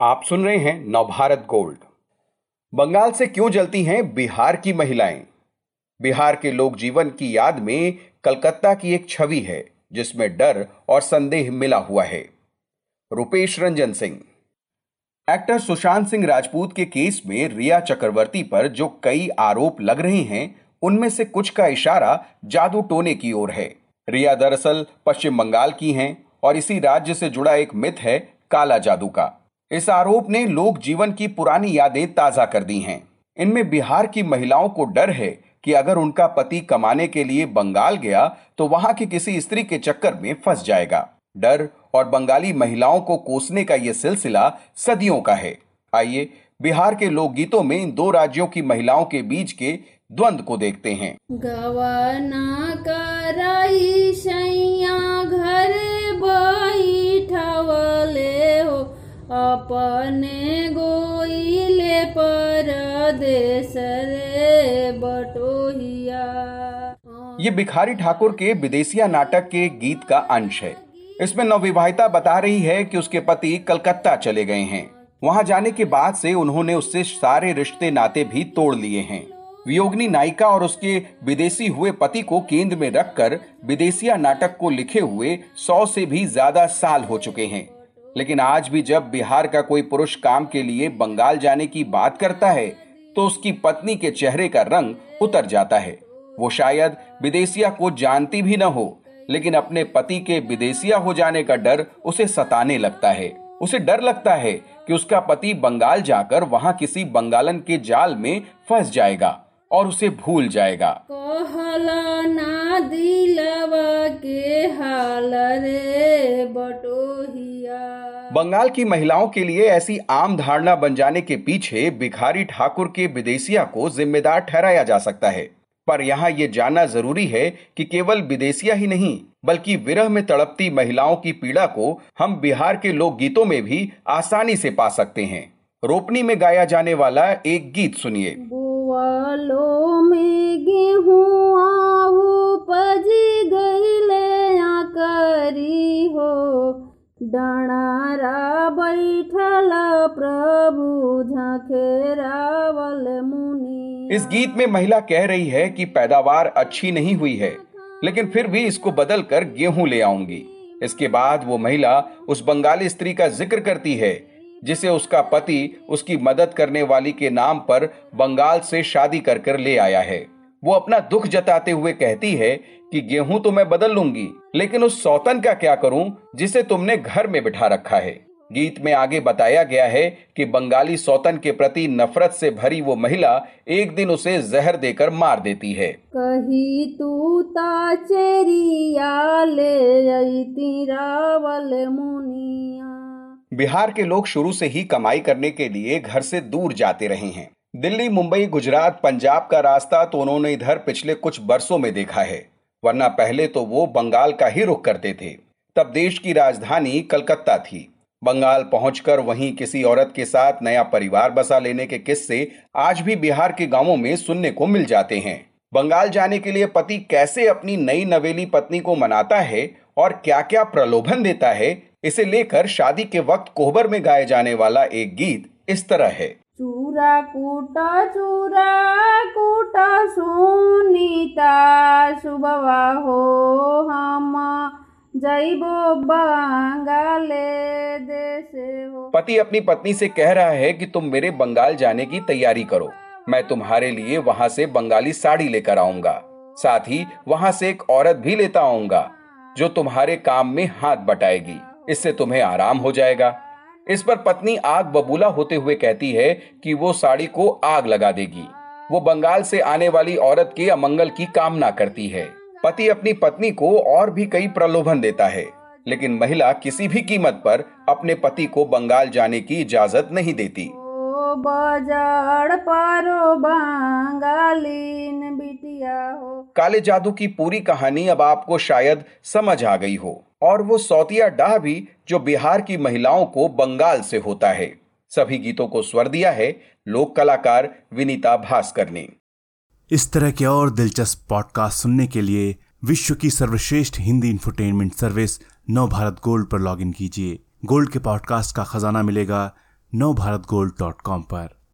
आप सुन रहे हैं नवभारत गोल्ड। बंगाल से क्यों जलती हैं बिहार की महिलाएँ? बिहार के लोक जीवन की याद में कलकत्ता की एक छवि है, जिसमें डर और संदेह मिला हुआ है। रुपेश रंजन सिंह। एक्टर सुशांत सिंह राजपूत के केस में रिया चक्रवर्ती पर जो कई आरोप लग रहे हैं, उनमें से कुछ का इशारा जादू टोने की ओर है। रिया दरअसल पश्चिम बंगाल की हैं और इसी राज्य से जुड़ा एक मिथ है काला जादू का। इस आरोप ने लोक जीवन की पुरानी यादें ताज़ा कर दी हैं। इनमें बिहार की महिलाओं को डर है कि अगर उनका पति कमाने के लिए बंगाल गया तो वहाँ की किसी स्त्री के चक्कर में फंस जाएगा। डर और बंगाली महिलाओं को कोसने का यह सिलसिला सदियों का है। आइए बिहार के लोकगीतों में इन दो राज्यों की महिलाओं के बीच के द्वंद को देखते हैं। गवाना कराई ये भिखारी ठाकुर के विदेशिया नाटक के गीत का अंश है। इसमें नवविवाहिता बता रही है कि उसके पति कलकत्ता चले गए हैं। वहाँ जाने के बाद से उन्होंने उससे सारे रिश्ते नाते भी तोड़ लिए हैं। वियोगनी नायिका और उसके विदेशी हुए पति को केंद्र में रखकर विदेशिया नाटक को लिखे हुए सौ से भी ज़्यादा साल हो चुके हैं। लेकिन आज भी जब बिहार का कोई पुरुष काम के लिए बंगाल जाने की बात करता है तो उसकी पत्नी के चेहरे का रंग उतर जाता है। वो शायद विदेशिया को जानती भी न हो, लेकिन अपने पति के विदेशिया हो जाने का डर उसे सताने लगता है। उसे डर लगता है कि उसका पति बंगाल जाकर वहाँ किसी बंगालन के जाल में फंस जाएगा और उसे भूल जाएगा। बंगाल की महिलाओं के लिए ऐसी आम धारणा बन जाने के पीछे भिखारी ठाकुर के विदेशिया को जिम्मेदार ठहराया जा सकता है। पर यहाँ ये जानना ज़रूरी है कि केवल विदेशिया ही नहीं, बल्कि विरह में तड़पती महिलाओं की पीड़ा को हम बिहार के लोक गीतों में भी आसानी से पा सकते हैं। रोपनी में गाया जाने वाला एक गीत सुनिए। गेहूँ डाणारा बैठल प्रभु झखेरावल मुनि। इस गीत में महिला कह रही है कि पैदावार अच्छी नहीं हुई है, लेकिन फिर भी इसको बदल कर गेहूँ ले आऊँगी। इसके बाद वो महिला उस बंगाली स्त्री का ज़िक्र करती है, जिसे उसका पति उसकी मदद करने वाली के नाम पर बंगाल से शादी कर कर ले आया है। वो अपना दुख जताते हुए कहती है कि गेहूँ तो मैं बदल लूँगी लेकिन उस सौतन का क्या करूँ जिसे तुमने घर में बिठा रखा है? गीत में आगे बताया गया है कि बंगाली सौतन के प्रति नफरत से भरी वो महिला एक दिन उसे जहर देकर मार देती है। कही तू ले रावल मुनिया। बिहार के लोग शुरू से ही कमाई करने के लिए घर से दूर जाते रहे हैं। दिल्ली, मुंबई, गुजरात, पंजाब का रास्ता तो उन्होंने इधर पिछले कुछ बरसों में देखा है, वरना पहले तो वो बंगाल का ही रुख करते थे। तब देश की राजधानी कलकत्ता थी। बंगाल पहुंचकर वहीं किसी औरत के साथ नया परिवार बसा लेने के किस्से आज भी बिहार के गाँवों में सुनने को मिल जाते हैं। बंगाल जाने के लिए पति कैसे अपनी नई नवेली पत्नी को मनाता है और क्या क्या प्रलोभन देता है, इसे लेकर शादी के वक्त कोहबर में गाए जाने वाला एक गीत इस तरह है। चूरा कूटा चूरा कूटा, सुनीता, सुबवा हो हम। जैबो बंगाले देश हो। पति अपनी पत्नी से कह रहा है कि तुम मेरे बंगाल जाने की तैयारी करो। मैं तुम्हारे लिए वहाँ से बंगाली साड़ी लेकर आऊँगा। साथ ही वहाँ से एक औरत भी लेता आऊँगा, जो तुम्हारे काम में हाथ बटाएगी। इससे तुम्हें आराम हो जाएगा। इस पर पत्नी आग बबूला होते हुए कहती है कि वो साड़ी को आग लगा देगी। वो बंगाल से आने वाली औरत के अमंगल की कामना करती है। पति अपनी पत्नी को और भी कई प्रलोभन देता है लेकिन महिला किसी भी कीमत पर अपने पति को बंगाल जाने की इजाज़त नहीं देती। हो। काले जादू की पूरी कहानी अब आपको शायद समझ आ गई हो। और वो सौतिया डाह भी जो बिहार की महिलाओं को बंगाल से होता है। सभी गीतों को स्वर दिया है लोक कलाकार विनीता भास्कर ने इस तरह के और दिलचस्प पॉडकास्ट सुनने के लिए विश्व की सर्वश्रेष्ठ Hindi infotainment service Nav Bharat gold पर लॉगिन कीजिए। गोल्ड के पॉडकास्ट का खजाना मिलेगा नव भारत गोल्ड डॉट कॉम पर।